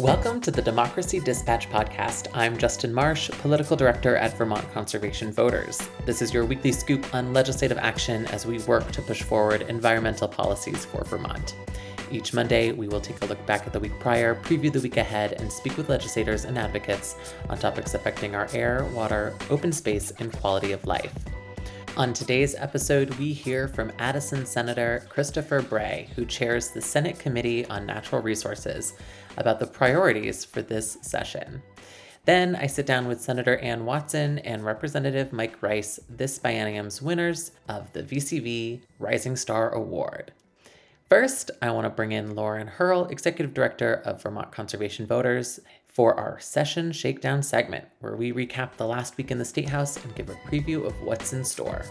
Welcome to the Democracy Dispatch podcast. I'm Justin Marsh, Political Director at Vermont Conservation Voters. This is your weekly scoop on legislative action as we work to push forward environmental policies for Vermont. Each Monday, we will take a look back at the week prior, preview the week ahead, and speak with legislators and advocates on topics affecting our air, water, open space, and quality of life. On today's episode, we hear from Addison Senator Christopher Bray, who chairs the Senate Committee on Natural Resources, about the priorities for this session. Then I sit down with Senator Anne Watson and Representative Mike Rice, this biennium's winners of the VCV Rising Star Award. First, I want to bring in Lauren Hierl, Executive Director of Vermont Conservation Voters, for our session shakedown segment, where we recap the last week in the State House and give a preview of what's in store.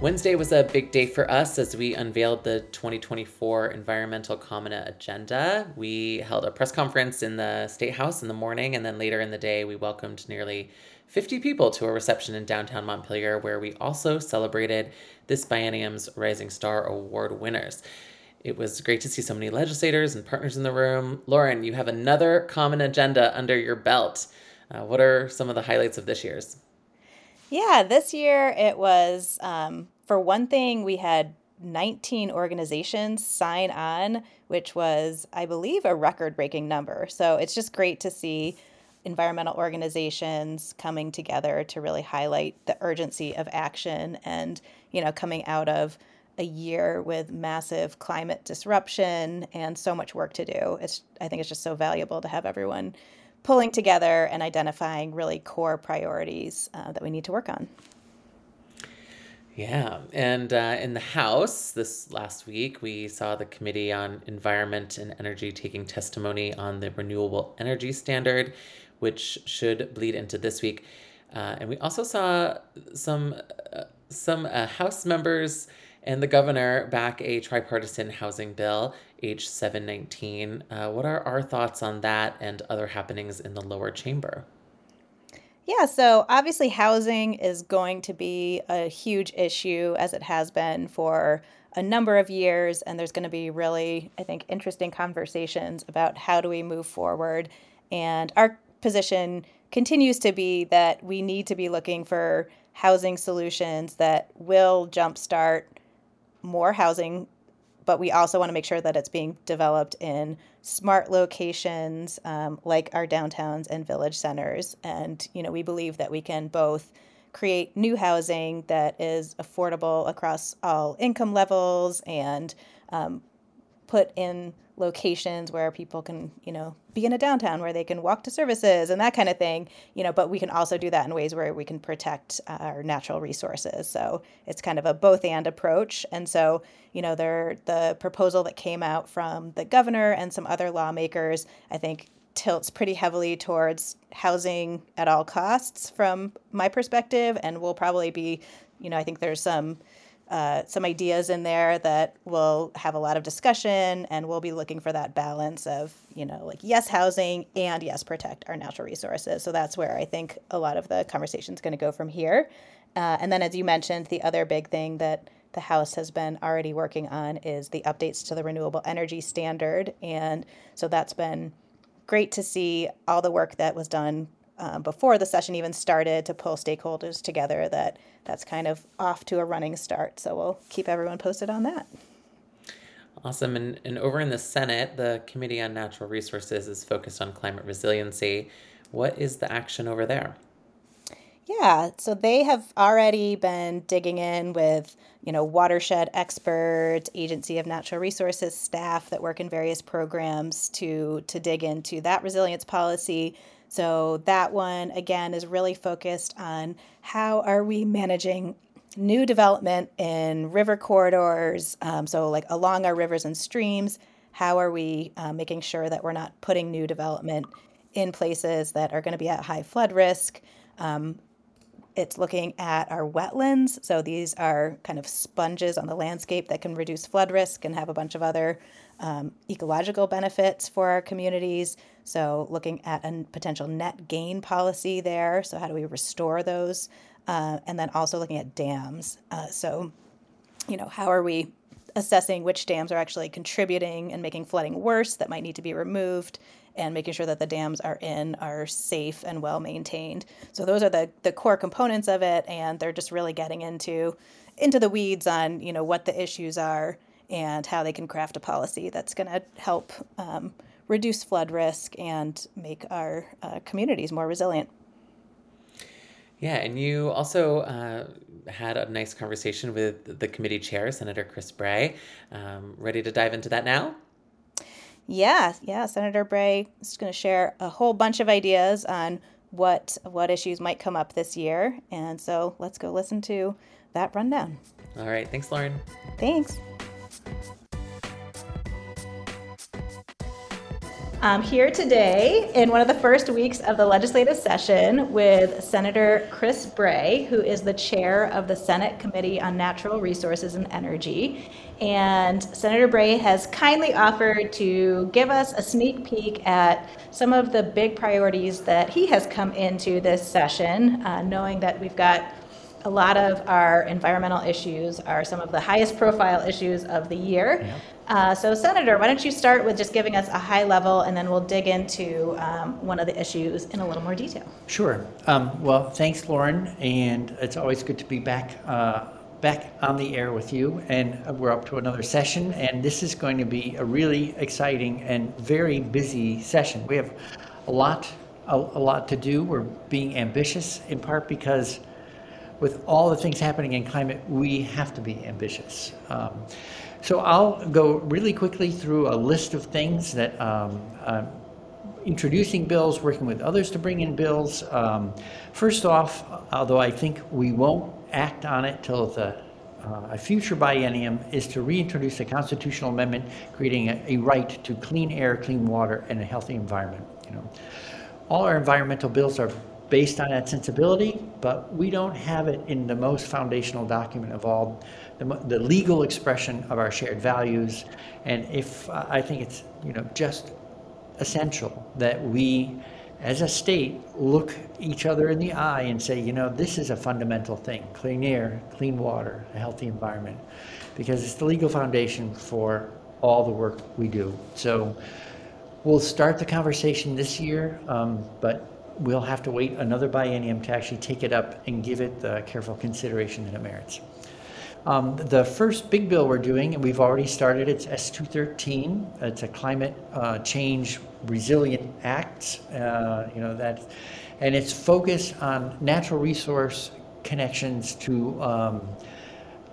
Wednesday was a big day for us as we unveiled the 2024 Environmental Common Agenda. We held a press conference in the State House in the morning, and then later in the day, we welcomed nearly 50 people to a reception in downtown Montpelier, where we also celebrated this biennium's Rising Star Award winners. It was great to see so many legislators and partners in the room. Lauren, you have another common agenda under your belt. Uh, what are some of the highlights of this year's? Yeah, this year it was, um, for one thing, we had 19 organizations sign on, which was, I believe, a record breaking number. So it's just great to see environmental organizations coming together to really highlight the urgency of action and, you know, coming out of a year with massive climate disruption and so much work to do. It's I think it's just so valuable to have everyone pulling together and identifying really core priorities uh, that we need to work on. Yeah, and uh, in the House this last week, we saw the Committee on Environment and Energy taking testimony on the Renewable Energy Standard, which should bleed into this week. Uh, and we also saw some uh, some uh, House members and the governor back a tripartisan housing bill, H 719. Uh, what are our thoughts on that and other happenings in the lower chamber? Yeah, so obviously, housing is going to be a huge issue as it has been for a number of years. And there's going to be really, I think, interesting conversations about how do we move forward. And our position continues to be that we need to be looking for housing solutions that will jumpstart more housing, but we also want to make sure that it's being developed in smart locations um, like our downtowns and village centers. And, you know, we believe that we can both create new housing that is affordable across all income levels and um, put in locations where people can, you know, be in a downtown where they can walk to services and that kind of thing, you know, but we can also do that in ways where we can protect uh, our natural resources. So it's kind of a both and approach. And so, you know, there the proposal that came out from the governor and some other lawmakers, I think tilts pretty heavily towards housing at all costs from my perspective and will probably be, you know, I think there's some uh, some ideas in there that will have a lot of discussion and we'll be looking for that balance of you know like yes housing and yes protect our natural resources. So that's where i think a lot of the conversation is going to go from here. Uh, and then as you mentioned the other big thing that the house has been already working on is the updates to the renewable energy standard. And so that's been great to see all the work that was done um, before the session even started to pull stakeholders together that that's kind of off to a running start. So we'll keep everyone posted on that. Awesome. And, and over in the Senate, the Committee on Natural Resources is focused on climate resiliency. What is the action over there? Yeah, so they have already been digging in with, you know, watershed experts, Agency of Natural Resources staff that work in various programs to to dig into that resilience policy so that one, again, is really focused on how are we managing new development in river corridors, um, so like along our rivers and streams. How are we uh, making sure that we're not putting new development in places that are going to be at high flood risk? Um, it's looking at our wetlands. So these are kind of sponges on the landscape that can reduce flood risk and have a bunch of other um, ecological benefits for our communities. So, looking at a potential net gain policy there. So, how do we restore those? Uh, and then also looking at dams. Uh, so, you know, how are we assessing which dams are actually contributing and making flooding worse that might need to be removed and making sure that the dams are in are safe and well maintained. So those are the the core components of it and they're just really getting into into the weeds on, you know, what the issues are and how they can craft a policy that's going to help um, reduce flood risk and make our uh, communities more resilient. Yeah, and you also uh, had a nice conversation with the committee chair, Senator Chris Bray. Um, ready to dive into that now? Yeah, yeah. Senator Bray is going to share a whole bunch of ideas on what what issues might come up this year, and so let's go listen to that rundown. All right, thanks, Lauren. Thanks. I'm here today in one of the first weeks of the legislative session with Senator Chris Bray, who is the chair of the Senate Committee on Natural Resources and Energy. And Senator Bray has kindly offered to give us a sneak peek at some of the big priorities that he has come into this session, uh, knowing that we've got a lot of our environmental issues are some of the highest profile issues of the year. Uh, so, Senator, why don't you start with just giving us a high level and then we'll dig into um, one of the issues in a little more detail. Sure. Um, well, thanks, Lauren, and it's always good to be back. Uh, back on the air with you, and we're up to another session. And this is going to be a really exciting and very busy session. We have a lot, a, a lot to do. We're being ambitious in part because with all the things happening in climate, we have to be ambitious. Um, so I'll go really quickly through a list of things that um, uh, introducing bills, working with others to bring in bills. Um, first off, although I think we won't act on it till the uh, a future biennium is to reintroduce a constitutional amendment creating a, a, right to clean air, clean water, and a healthy environment. You know, all our environmental bills are based on that sensibility, but we don't have it in the most foundational document of all, the, the legal expression of our shared values. And if I think it's you know just essential that we, as a state, look each other in the eye and say, you know, this is a fundamental thing: clean air, clean water, a healthy environment, because it's the legal foundation for all the work we do. So. We'll start the conversation this year, um, but we'll have to wait another biennium to actually take it up and give it the careful consideration that it merits. Um, the first big bill we're doing, and we've already started, it's S213. It's a climate uh, change resilient act. Uh, you know that, and it's focused on natural resource connections to um,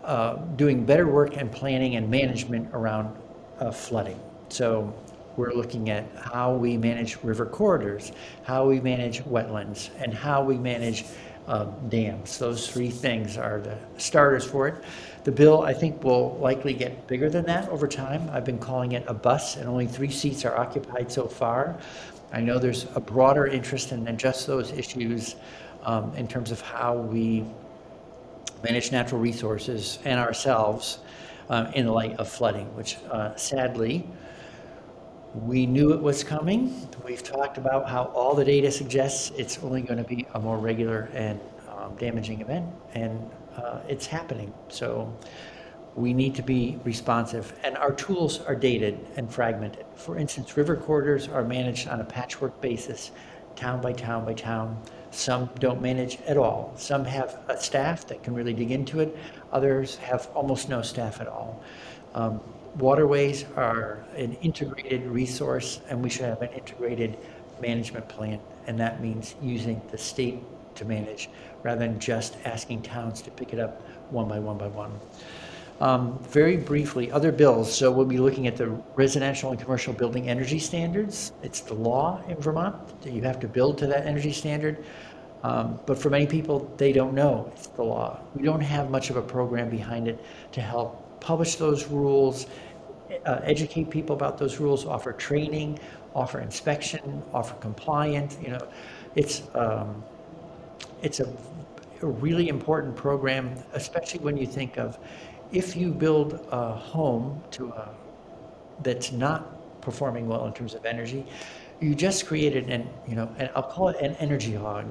uh, doing better work and planning and management around uh, flooding. So we're looking at how we manage river corridors, how we manage wetlands, and how we manage um, dams. Those three things are the starters for it. The bill, I think, will likely get bigger than that over time. I've been calling it a bus, and only three seats are occupied so far. I know there's a broader interest in just those issues um, in terms of how we manage natural resources and ourselves um, in the light of flooding, which uh, sadly, we knew it was coming. We've talked about how all the data suggests it's only going to be a more regular and um, damaging event, and uh, it's happening. So we need to be responsive, and our tools are dated and fragmented. For instance, river corridors are managed on a patchwork basis, town by town by town. Some don't manage at all. Some have a staff that can really dig into it. Others have almost no staff at all. Um, waterways are an integrated resource and we should have an integrated management plan. And that means using the state to manage rather than just asking towns to pick it up one by one by one. Um, very briefly, other bills. So we'll be looking at the residential and commercial building energy standards. It's the law in Vermont that you have to build to that energy standard. Um, but for many people, they don't know it's the law. We don't have much of a program behind it to help publish those rules, uh, educate people about those rules, offer training, offer inspection, offer compliance. You know, it's um, it's a, a really important program, especially when you think of if you build a home to a that's not performing well in terms of energy, you just created an you know, and I'll call it an energy hog,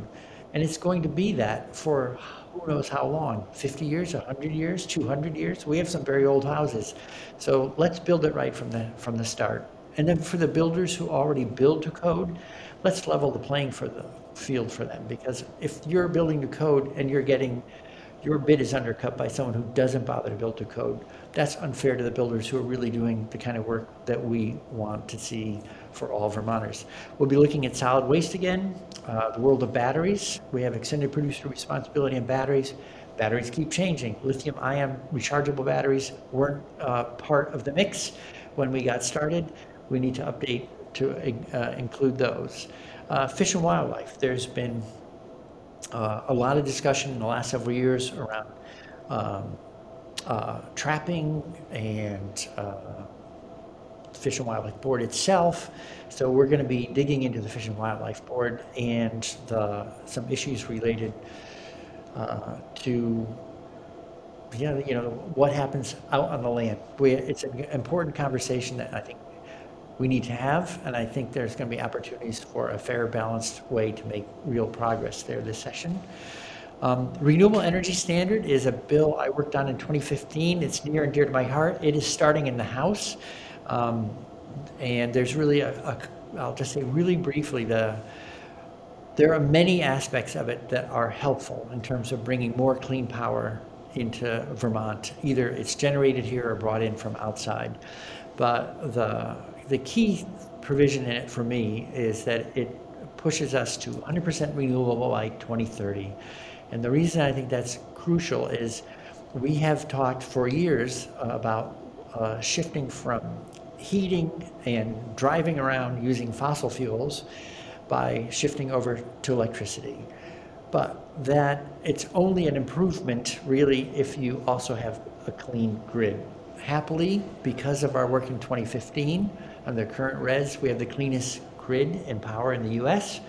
and it's going to be that for who knows how long? 50 years 100 years 200 years? We have some very old houses. So let's build it right from the from the start. And then for the builders who already build to code let's level the playing for the field for them. Because if you're building to code and you're getting your bid is undercut by someone who doesn't bother to build to code that's unfair to the builders who are really doing the kind of work that we want to see for all Vermonters. We'll be looking at solid waste again, uh, the world of batteries. We have extended producer responsibility in batteries. Batteries keep changing. Lithium ion rechargeable batteries weren't uh, part of the mix when we got started. We need to update to uh, include those. Uh, fish and wildlife. There's been uh, a lot of discussion in the last several years around um, uh, trapping and Fish and Wildlife Board itself. So we're going to be digging into the Fish and Wildlife Board and the, some issues related uh, to yeah, you know, what happens out on the land. We, it's an important conversation that I think we need to have, and I think there's going to be opportunities for a fair, balanced way to make real progress there this session. Um, renewable energy standard is a bill I worked on in 2015. It's near and dear to my heart. It is starting in the House. Um, and there's really a, a, I'll just say really briefly, the, there are many aspects of it that are helpful in terms of bringing more clean power into Vermont. Either it's generated here or brought in from outside. But the, the key provision in it for me is that it pushes us to 100% renewable by 2030. And the reason I think that's crucial is we have talked for years about uh, shifting from heating and driving around using fossil fuels by shifting over to electricity. But that it's only an improvement really if you also have a clean grid. Happily, because of our work in 2015 on the current res, we have the cleanest grid and power in the US,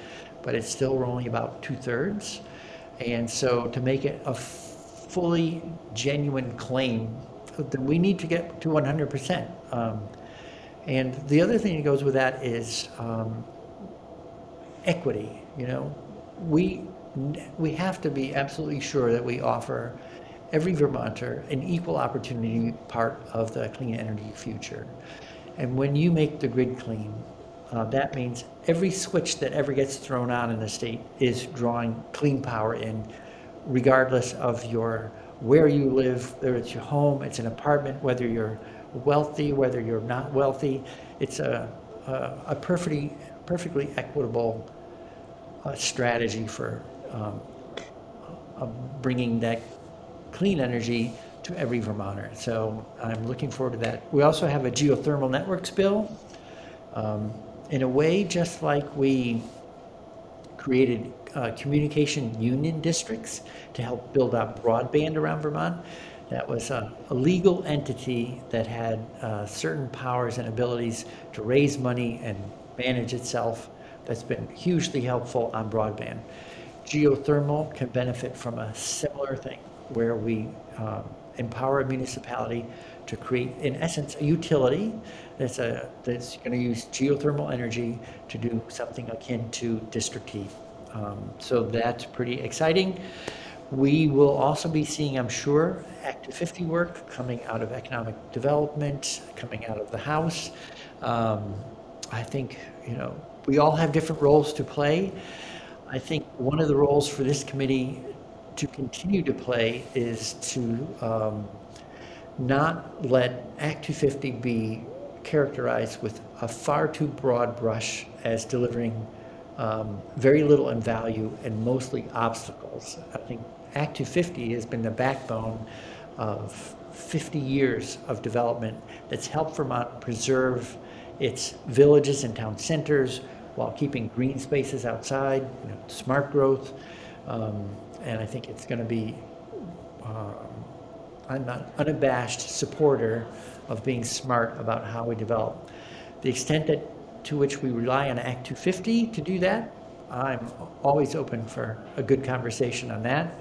but it's still only about two thirds. And so to make it a fully genuine claim, then we need to get to 100%. Um, and the other thing that goes with that is um, equity. You know, we we have to be absolutely sure that we offer every Vermonter an equal opportunity part of the clean energy future. And when you make the grid clean, uh, that means every switch that ever gets thrown on in the state is drawing clean power in, regardless of your where you live, whether it's your home, it's an apartment, whether you're wealthy, whether you're not wealthy. It's a, a, a perfectly, perfectly equitable uh, strategy for um, uh, bringing that clean energy to every Vermonter. So I'm looking forward to that. We also have a geothermal networks bill. Um, in a way, just like we created uh, communication union districts to help build out broadband around Vermont, that was a, a legal entity that had uh, certain powers and abilities to raise money and manage itself. That's been hugely helpful on broadband. Geothermal can benefit from a similar thing where we um, empower a municipality to create, in essence, a utility that's, a, that's going to use geothermal energy to do something akin to district heat. Um, so that's pretty exciting. We will also be seeing, I'm sure, Act 50 work coming out of economic development, coming out of the House. Um, I think, you know, we all have different roles to play. I think one of the roles for this committee to continue to play is to um, not let Act 250 be characterized with a far too broad brush as delivering um, very little in value and mostly obstacles. I think Act 250 has been the backbone of 50 years of development that's helped Vermont preserve its villages and town centers while keeping green spaces outside, you know, smart growth. Um, and I think it's going to be, um, I'm an unabashed supporter of being smart about how we develop. The extent that, to which we rely on Act 250 to do that, I'm always open for a good conversation on that.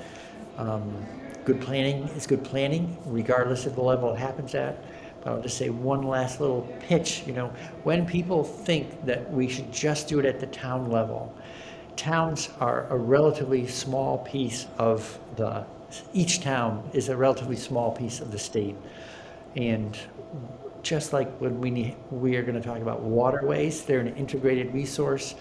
Um, good planning is good planning, regardless of the level it happens at. But I'll just say one last little pitch. You know, when people think that we should just do it at the town level, towns are a relatively small piece of the, each town is a relatively small piece of the state. And just like when we, need, we are going to talk about waterways, they're an integrated resource.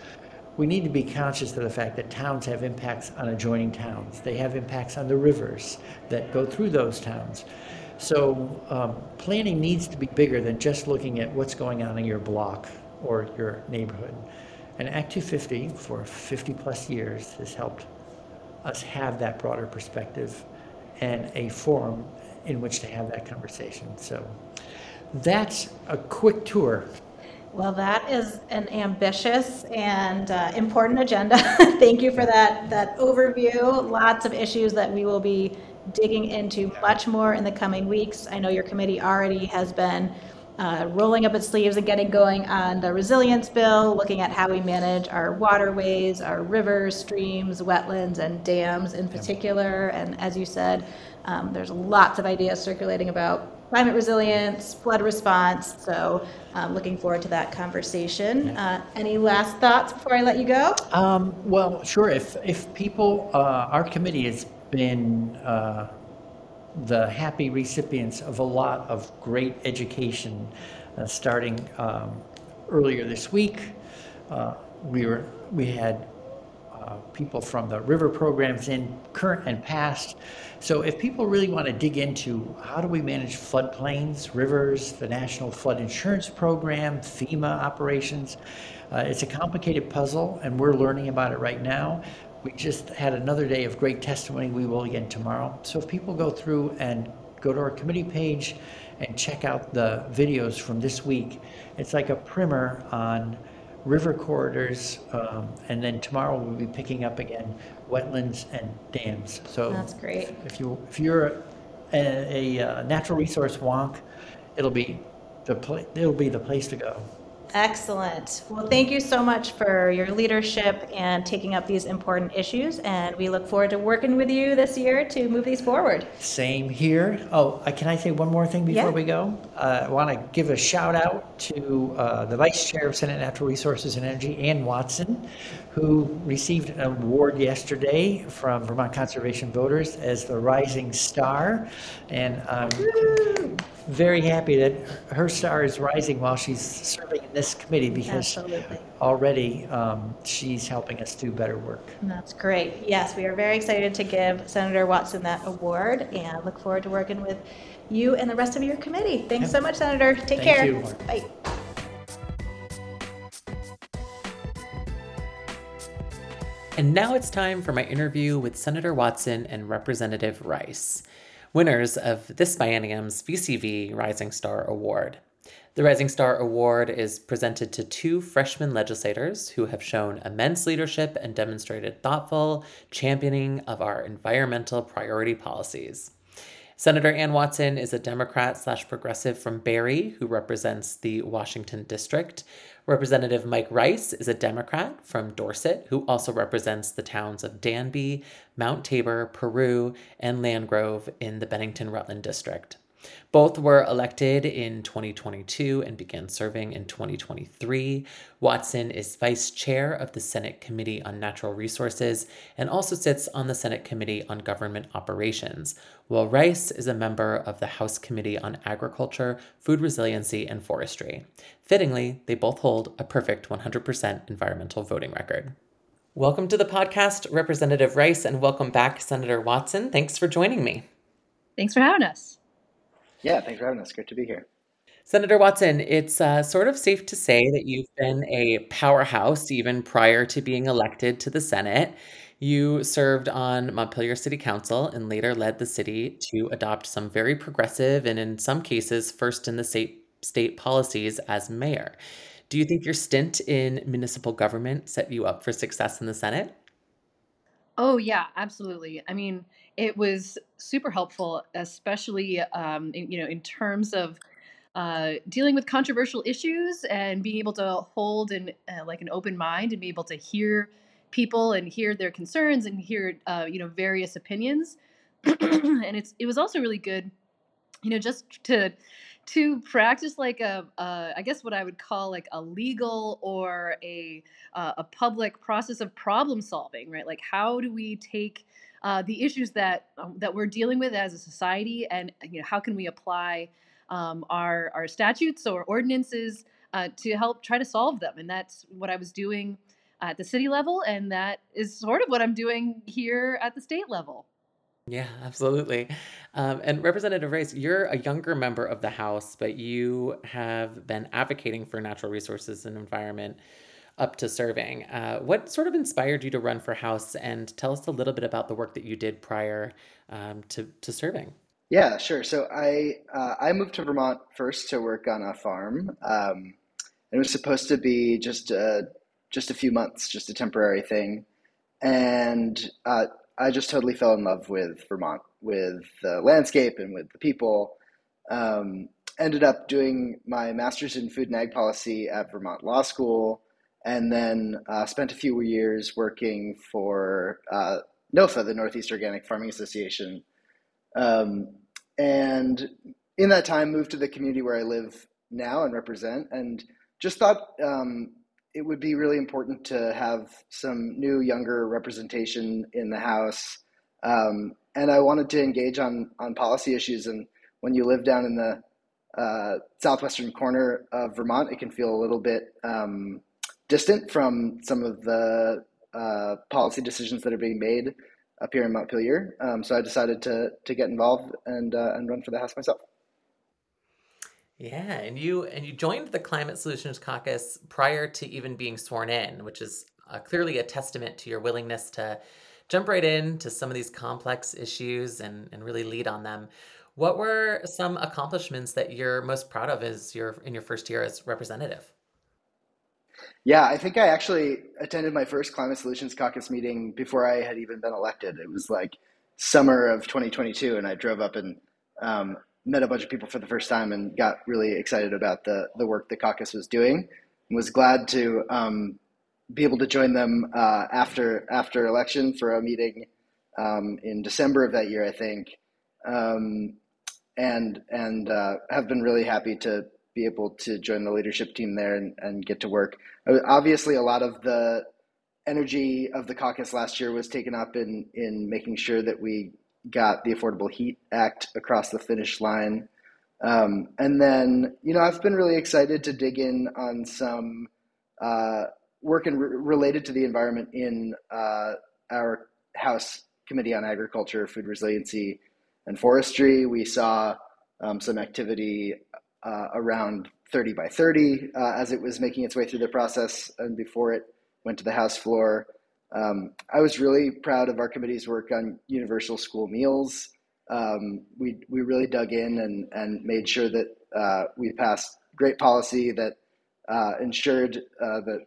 We need to be conscious of the fact that towns have impacts on adjoining towns. They have impacts on the rivers that go through those towns. So um, planning needs to be bigger than just looking at what's going on in your block or your neighborhood. And Act 250 for 50 plus years has helped us have that broader perspective and a forum in which to have that conversation. So that's a quick tour. Well, that is an ambitious and uh, important agenda. Thank you for that that overview. Lots of issues that we will be digging into much more in the coming weeks. I know your committee already has been uh, rolling up its sleeves and getting going on the resilience bill, looking at how we manage our waterways, our rivers, streams, wetlands, and dams in particular. And as you said, um, there's lots of ideas circulating about climate resilience, flood response. So, um, looking forward to that conversation. Uh, any last thoughts before I let you go? Um, well, sure. If if people, uh, our committee has been uh, the happy recipients of a lot of great education uh, starting um, earlier this week. Uh, we were we had uh, people from the river programs in current and past. So if people really want to dig into how do we manage floodplains, rivers, the National Flood Insurance Program, FEMA operations, uh, it's a complicated puzzle, and we're learning about it right now. We just had another day of great testimony. We will again tomorrow. So if people go through and go to our committee page and check out the videos from this week, it's like a primer on river corridors, um, and then tomorrow we'll be picking up again wetlands and dams. So That's great. if you if you're a, a uh, natural resource wonk, it'll be the pla- it'll be the place to go. Excellent. Well, thank you so much for your leadership and taking up these important issues. And we look forward to working with you this year to move these forward. Same here. Oh, uh, can I say one more thing before Yeah. we go? Uh, I want to give a shout out to uh, the Vice Chair of Senate Natural Resources and Energy, Anne Watson, who received an award yesterday from Vermont Conservation Voters as the Rising Star. And I'm very happy that her star is rising while she's serving in this committee because Absolutely. already um, she's helping us do better work. That's great. Yes, we are very excited to give Senator Watson that award and look forward to working with you and the rest of your committee. Thanks so much, Senator. Take Thank care. you. Bye. And now it's time for my interview with Senator Watson and Representative Rice, winners of this biennium's VCV Rising Star Award. The Rising Star Award is presented to two freshman legislators who have shown immense leadership and demonstrated thoughtful championing of our environmental priority policies. Senator Anne Watson is a Democrat slash progressive from Barre who represents the Washington district. Representative Mike Rice is a Democrat from Dorset who also represents the towns of Danby, Mount Tabor, Peru, and Landgrove in the Bennington Rutland district. Both were elected in 2022 and began serving in 2023. Watson is vice chair of the Senate Committee on Natural Resources and also sits on the Senate Committee on Government Operations, while Rice is a member of the House Committee on Agriculture, Food Resiliency, and Forestry. Fittingly, they both hold a perfect 100% environmental voting record. Welcome to the podcast, Representative Rice, and welcome back, Senator Watson. Thanks for joining me. Thanks for having us. Yeah, thanks for having us. Great to be here. Senator Watson, it's uh, sort of safe to say that you've been a powerhouse even prior to being elected to the Senate. You served on Montpelier City Council and later led the city to adopt some very progressive and, in some cases, first in the state, state policies as mayor. Do you think your stint in municipal government set you up for success in the Senate? Oh yeah, absolutely. I mean, it was super helpful, especially um, in, you know in terms of uh, dealing with controversial issues and being able to hold an uh, like an open mind and be able to hear people and hear their concerns and hear uh, you know various opinions. and it's it was also really good, you know, just to to practice like a, I guess what I would call like a legal or a uh, a public process of problem solving, right? Like how do we take uh, the issues that um, that we're dealing with as a society, and you know how can we apply um, our our statutes or ordinances uh, to help try to solve them? And that's what I was doing at the city level, and that is sort of what I'm doing here at the state level. Yeah, absolutely. Um, and Representative Rice, you're a younger member of the House, but you have been advocating for natural resources and environment up to serving. Uh, what sort of inspired you to run for House? And tell us a little bit about the work that you did prior um, to, to serving. Yeah, sure. So I uh, I moved to Vermont first to work on a farm. Um, it was supposed to be just a, just a few months, just a temporary thing, and uh, I just totally fell in love with Vermont, with the landscape and with the people. Um, ended up doing my master's in food and ag policy at Vermont Law School, and then uh, spent a few years working for uh, NOFA, the Northeast Organic Farming Association. Um, and in that time, moved to the community where I live now and represent, and just thought um, it would be really important to have some new, younger representation in the House. Um, and I wanted to engage on on policy issues. And when you live down in the uh, southwestern corner of Vermont, it can feel a little bit um, distant from some of the uh, policy decisions that are being made up here in Montpelier. Um, so I decided to to get involved and uh, and run for the House myself. Yeah, and you and you joined the Climate Solutions Caucus prior to even being sworn in, which is uh, clearly a testament to your willingness to jump right into some of these complex issues and, and really lead on them. What were some accomplishments that you're most proud of as your in your first year as representative? Yeah, I think I actually attended my first Climate Solutions Caucus meeting before I had even been elected. It was like summer of 2022, and I drove up and um, met a bunch of people for the first time and got really excited about the the work the caucus was doing and was glad to um, be able to join them uh, after after election for a meeting um, in December of that year, I think, um, and and uh, have been really happy to be able to join the leadership team there and, and get to work. Uh, obviously, a lot of the energy of the caucus last year was taken up in in making sure that we got the Affordable Heat Act across the finish line. Um, and then, you know, I've been really excited to dig in on some uh, work in, related to the environment in uh, our House Committee on Agriculture, Food Resiliency, and Forestry. We saw um, some activity uh, around 30 by 30 uh, as it was making its way through the process and before it went to the House floor. Um, I was really proud of our committee's work on universal school meals. Um, we, we really dug in and, and made sure that uh, we passed great policy that uh, ensured uh, that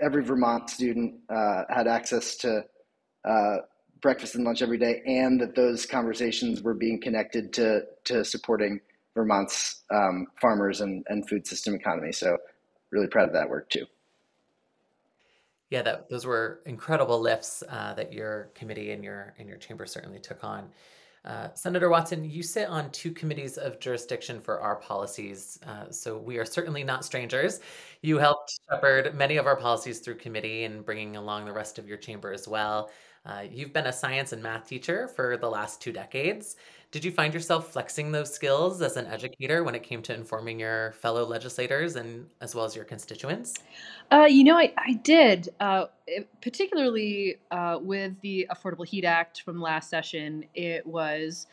every Vermont student uh, had access to breakfast and lunch every day, and that those conversations were being connected to, to supporting Vermont's um, farmers and, and food system economy. So, really proud of that work too. Yeah, that those were incredible lifts uh, that your committee and your and your chamber certainly took on. Uh, Senator Watson, you sit on two committees of jurisdiction for our policies, uh, so we are certainly not strangers. You helped shepherd many of our policies through committee and bringing along the rest of your chamber as well. Uh, you've been a science and math teacher for the last two decades. Did you find yourself flexing those skills as an educator when it came to informing your fellow legislators and as well as your constituents? Uh, you know, I, I did, uh, particularly uh, with the Affordable Heat Act from last session. It was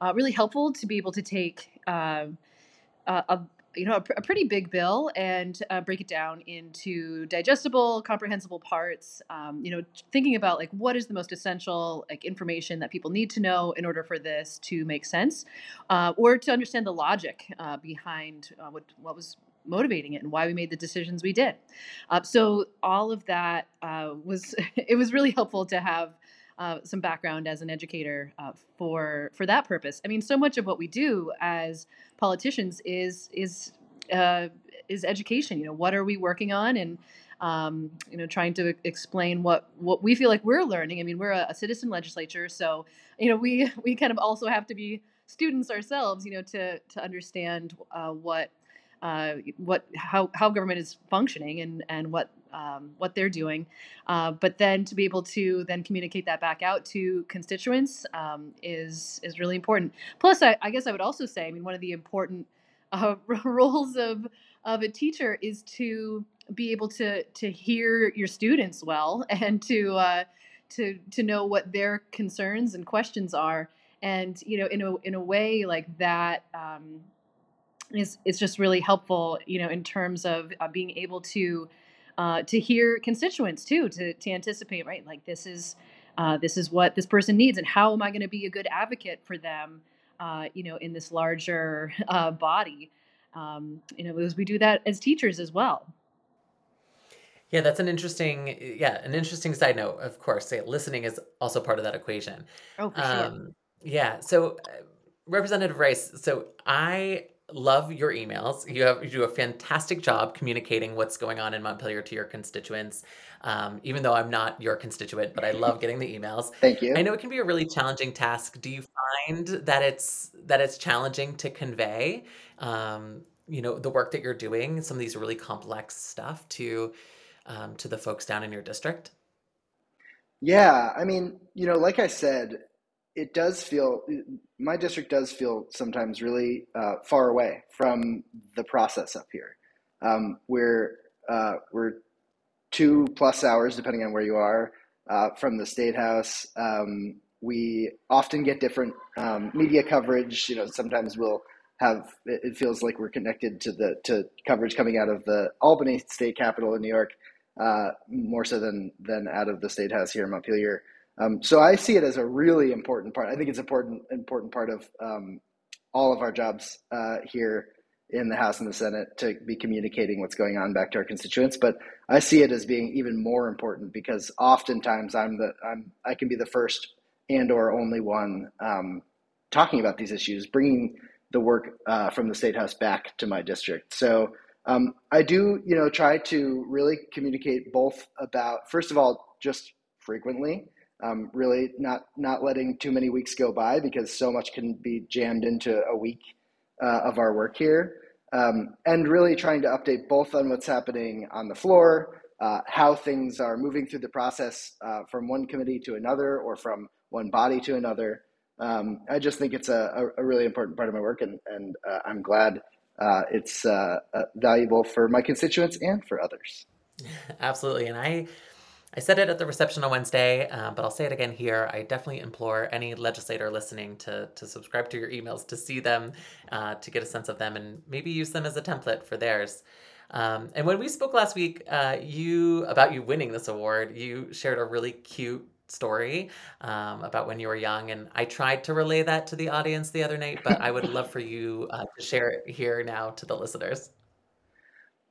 uh, really helpful to be able to take um, a, you know a, a pretty big bill and uh, break it down into digestible comprehensible parts um, you know thinking about like what is the most essential like information that people need to know in order for this to make sense uh, or to understand the logic uh, behind uh, what what was motivating it and why we made the decisions we did. Uh, so all of that uh, was it was really helpful to have uh, some background as an educator uh, for for that purpose. I mean, so much of what we do as politicians is is uh, is education. You know, what are we working on, and um, you know, trying to explain what what we feel like we're learning. I mean, we're a, a, citizen legislature, so you know, we we kind of also have to be students ourselves, you know, to to understand uh, what uh, what how how government is functioning and and what um, what they're doing, uh, but then to be able to then communicate that back out to constituents um, is is really important. Plus, I, I, guess I would also say, I mean, one of the important uh, roles of of a teacher is to be able to to hear your students well and to uh, to to know what their concerns and questions are, and you know, in a in a way like that. Um, is, just really helpful, you know, in terms of uh, being able to uh, to hear constituents too, to to anticipate, right? Like this is uh, this is what this person needs, and how am I going to be a good advocate for them, uh, you know, in this larger uh, body? Um, you know, because we do that as teachers as well. Yeah, that's an interesting, yeah, an interesting side note. Of course, listening is also part of that equation. Oh, for um, sure. Yeah. So, uh, Representative Rice, so I love your emails. You have you do a fantastic job communicating what's going on in Montpelier to your constituents. Um, even though I'm not your constituent, but I love getting the emails. Thank you. I know it can be a really challenging task. Do you find that it's that it's challenging to convey, um, you know, the work that you're doing, some of these really complex stuff to um, to the folks down in your district? Yeah, I mean, you know, like I said, it does feel my district does feel sometimes really uh, far away from the process up here. Um, we're uh, we're two plus hours, depending on where you are, uh, from the state house. Um, we often get different um, media coverage. You know, sometimes we'll have it feels like we're connected to the to coverage coming out of the Albany state capitol in New York, uh, more so than than out of the state house here in Montpelier. Um, so I see it as a really important part. I think it's important important part of um, all of our jobs uh, here in the House and the Senate to be communicating what's going on back to our constituents. But I see it as being even more important because oftentimes I'm the I'm I can be the first and or only one um, talking about these issues, bringing the work uh, from the state house back to my district. So um, I do, you know, try to really communicate both about first of all just frequently um, really not not letting too many weeks go by because so much can be jammed into a week uh, of our work here, um, and really trying to update both on what's happening on the floor, uh, how things are moving through the process uh, from one committee to another or from one body to another. Um, I just think it's a, a, really important part of my work, and, and uh, I'm glad uh, it's uh, valuable for my constituents and for others. Absolutely, and I I said it at the reception on Wednesday, uh, but I'll say it again here. I definitely implore any legislator listening to, to subscribe to your emails, to see them, uh, to get a sense of them, and maybe use them as a template for theirs. Um, and when we spoke last week, uh, you about you winning this award, you shared a really cute story um, about when you were young, and I tried to relay that to the audience the other night, but I would love for you uh, to share it here now to the listeners.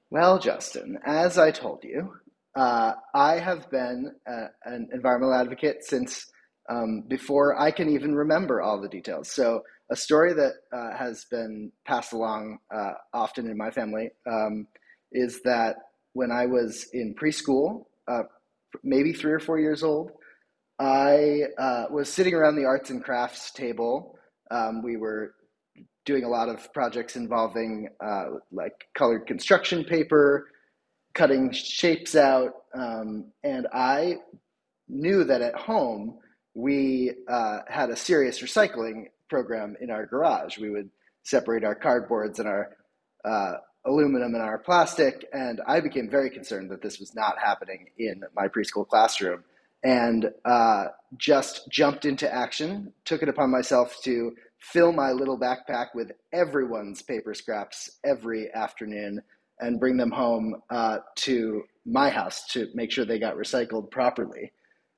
Well, Justin, as I told you, uh, I have been uh, an environmental advocate since um, before I can even remember all the details. So, a story that uh, has been passed along uh, often in my family um, is that when I was in preschool, uh, maybe three or four years old, I uh, was sitting around the arts and crafts table. Um, we were doing a lot of projects involving like colored construction paper cutting shapes out. Um, and I knew that at home we uh, had a serious recycling program in our garage. We would separate our cardboards and our uh, aluminum and our plastic. And I became very concerned that this was not happening in my preschool classroom and uh, just jumped into action, took it upon myself to fill my little backpack with everyone's paper scraps every afternoon and bring them home uh, to my house to make sure they got recycled properly.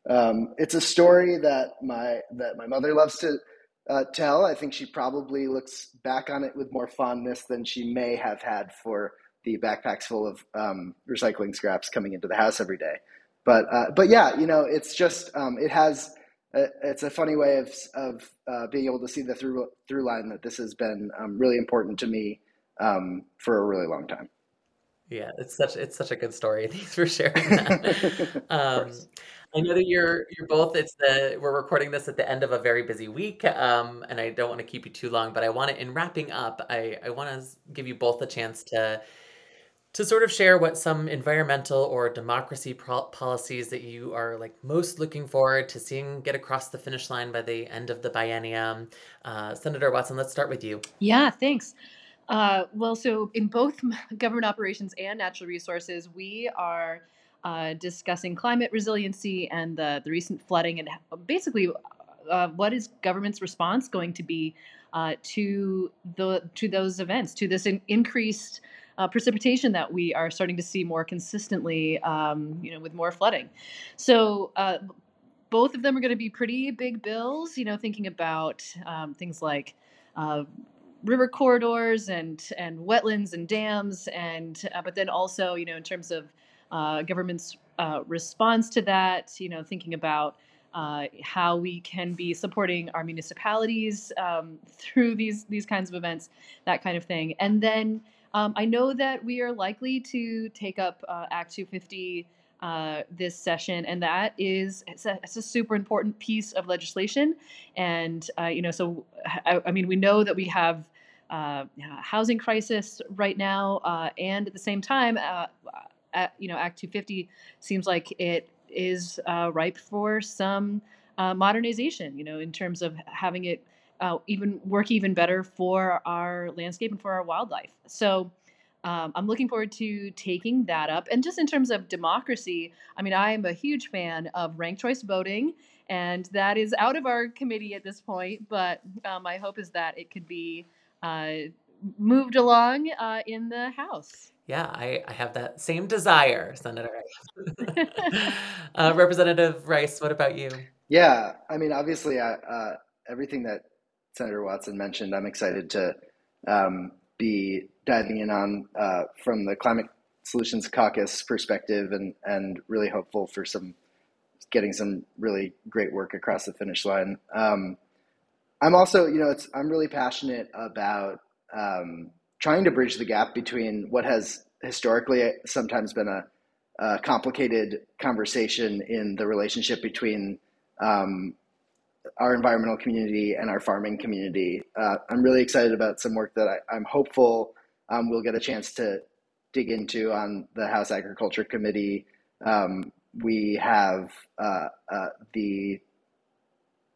Um, it's a story that my that my mother loves to uh, tell. I think she probably looks back on it with more fondness than she may have had for the backpacks full of um, recycling scraps coming into the house every day. But uh, but yeah, you know, it's just um, it has a, it's a funny way of of uh, being able to see the through through line that this has been um, really important to me um, for a really long time. Yeah, it's such it's such a good story. Thanks for sharing that. um, I know that you're you're both. It's the we're recording this at the end of a very busy week, um, and I don't want to keep you too long. But I want to, in wrapping up, I I want to give you both a chance to to sort of share what some environmental or democracy pro- policies that you are like most looking forward to seeing get across the finish line by the end of the biennium. Uh, Senator Watson, let's start with you. Yeah, thanks. Uh, well, so in both government operations and natural resources, we are uh, discussing climate resiliency and the, the recent flooding and basically uh, what is government's response going to be uh, to the to those events, to this in, increased uh, precipitation that we are starting to see more consistently, um, you know, with more flooding. So uh, both of them are going to be pretty big bills. You know, thinking about um, things like uh, river corridors and and wetlands and dams, and uh, but then also, you know, in terms of uh, government's uh, response to that, you know, thinking about uh, how we can be supporting our municipalities um, through these these kinds of events, that kind of thing. And then um, I know that we are likely to take up uh, Act 250 uh, this session, and that is it's a, it's a, super important piece of legislation. And uh, you know, so I, I, mean, we know that we have uh, housing crisis right now, uh, and at the same time, uh, at, you know, Act 250 seems like it is uh, ripe for some modernization. You know, in terms of having it. even work even better for our landscape and for our wildlife. So um, I'm looking forward to taking that up. And just in terms of democracy, I mean, I am a huge fan of ranked choice voting, and that is out of our committee at this point. But uh, my hope is that it could be uh, moved along uh, in the House. Yeah, I, I have that same desire, Senator uh, Representative Rice, what about you? Yeah, I mean, obviously, uh, uh, everything that Senator Watson mentioned, I'm excited to um, be diving in on uh, from the Climate Solutions Caucus perspective, and and really hopeful for some getting some really great work across the finish line. Um, I'm also, you know, it's I'm really passionate about um, trying to bridge the gap between what has historically sometimes been a, a complicated conversation in the relationship between um, our environmental community and our farming community. Uh, I'm really excited about some work that I, am hopeful um, we'll get a chance to dig into on the House Agriculture Committee. Um, we have uh, uh, the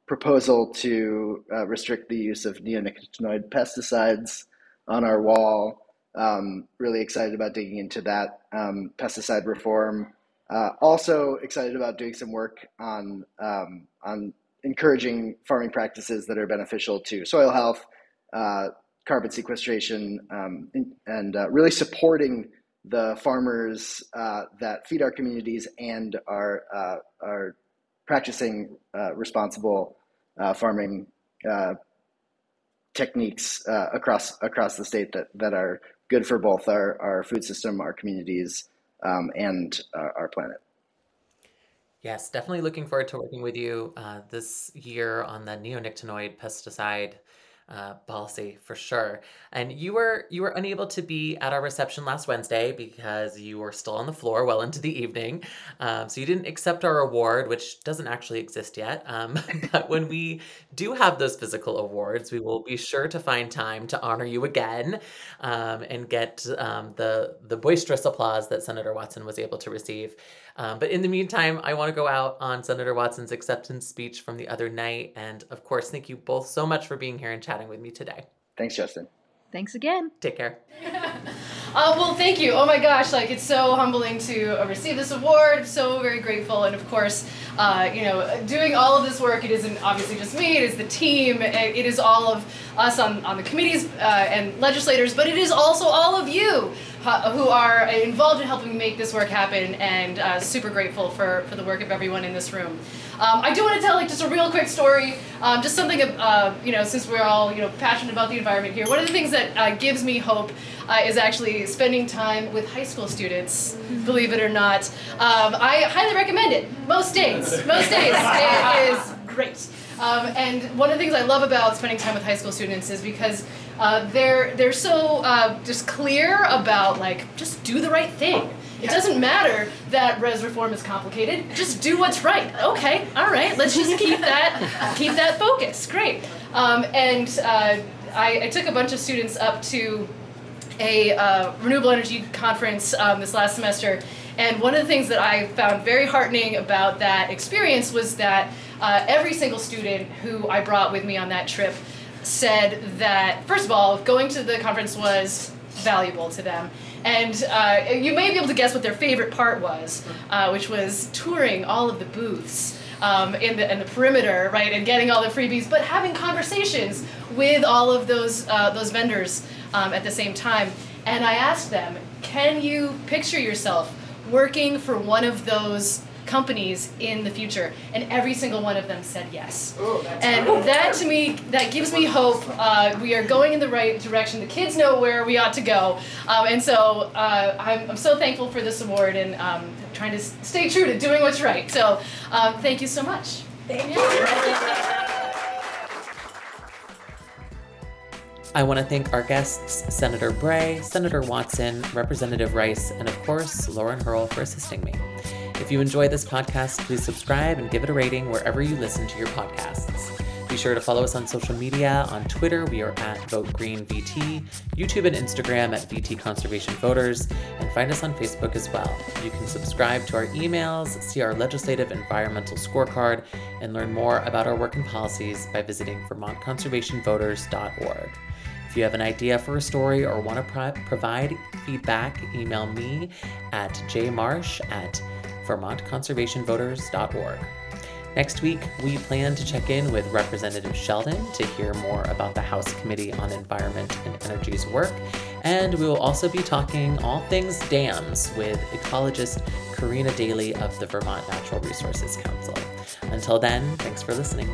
proposal to uh, restrict the use of neonicotinoid pesticides on our wall. Um, really excited about digging into that um, pesticide reform. Uh, also excited about doing some work on um, on encouraging farming practices that are beneficial to soil health, uh, carbon sequestration, um, and uh, really supporting the farmers uh, that feed our communities and are uh, are practicing uh, responsible uh, farming techniques across across the state that that are good for both our, our food system, our communities, um, and our planet. Yes, definitely looking forward to working with you uh, this year on the neonicotinoid pesticide uh, policy for sure. And you were you were unable to be at our reception last Wednesday because you were still on the floor well into the evening. Um, so you didn't accept our award, which doesn't actually exist yet. Um, but when we do have those physical awards, we will be sure to find time to honor you again um, and get um, the the boisterous applause that Senator Watson was able to receive. Um, but in the meantime, I want to go out on Senator Watson's acceptance speech from the other night. And of course, thank you both so much for being here and chatting with me today. Thanks, Justin. Thanks again. Take care. uh, well, thank you. Oh my gosh, like it's so humbling to uh, receive this award. So very grateful, and of course, uh, you know, doing all of this work. It isn't obviously just me. It is the team. It is all of us on on the committees uh, and legislators, but it is also all of you who are involved in helping make this work happen, and uh, super grateful for, for the work of everyone in this room. Um, I do want to tell like just a real quick story, um, just something uh, you know since we're all you know passionate about the environment here. One of the things that uh, gives me hope uh, is actually spending time with high school students. Believe it or not, um, I highly recommend it. Most days, most days it is great. Um, and one of the things I love about spending time with high school students is because uh, they're they're so uh, just clear about like just do the right thing It doesn't matter that res reform is complicated. Just do what's right. Okay, all right. Let's just keep that keep that focus. Great. Um, and uh, I, I took a bunch of students up to a uh, renewable energy conference um, this last semester. And one of the things that I found very heartening about that experience was that uh, every single student who I brought with me on that trip said that, first of all, going to the conference was valuable to them. And uh, you may be able to guess what their favorite part was, uh, which was touring all of the booths. Um, in the in the perimeter, right, and getting all the freebies, but having conversations with all of those uh, those vendors um, at the same time. And I asked them, can you picture yourself working for one of those companies in the future? And every single one of them said yes. Oh, that's and great. that to me, that gives me hope. Uh, we are going in the right direction. The kids know where we ought to go. Um, and so uh, I'm, I'm so thankful for this award and um, trying to stay true to doing what's right. So um, thank you so much. Thank I want to thank our guests, Senator Bray, Senator Watson, Representative Rice, and of course, Lauren Hierl for assisting me. If you enjoy this podcast, please subscribe and give it a rating wherever you listen to your podcasts. Be sure to follow us on social media. On Twitter, we are at VoteGreenVT, YouTube and Instagram at VT Conservation Voters, and find us on Facebook as well. You can subscribe to our emails, see our legislative environmental scorecard, and learn more about our work and policies by visiting VermontConservationVoters.org. If you have an idea for a story or want to pro- provide feedback, email me at jmarsh at vermontconservationvoters.org. Next week, we plan to check in with Representative Sheldon to hear more about the House Committee on Environment and Energy's work. And we will also be talking all things dams with ecologist Karina Dailey of the Vermont Natural Resources Council. Until then, thanks for listening.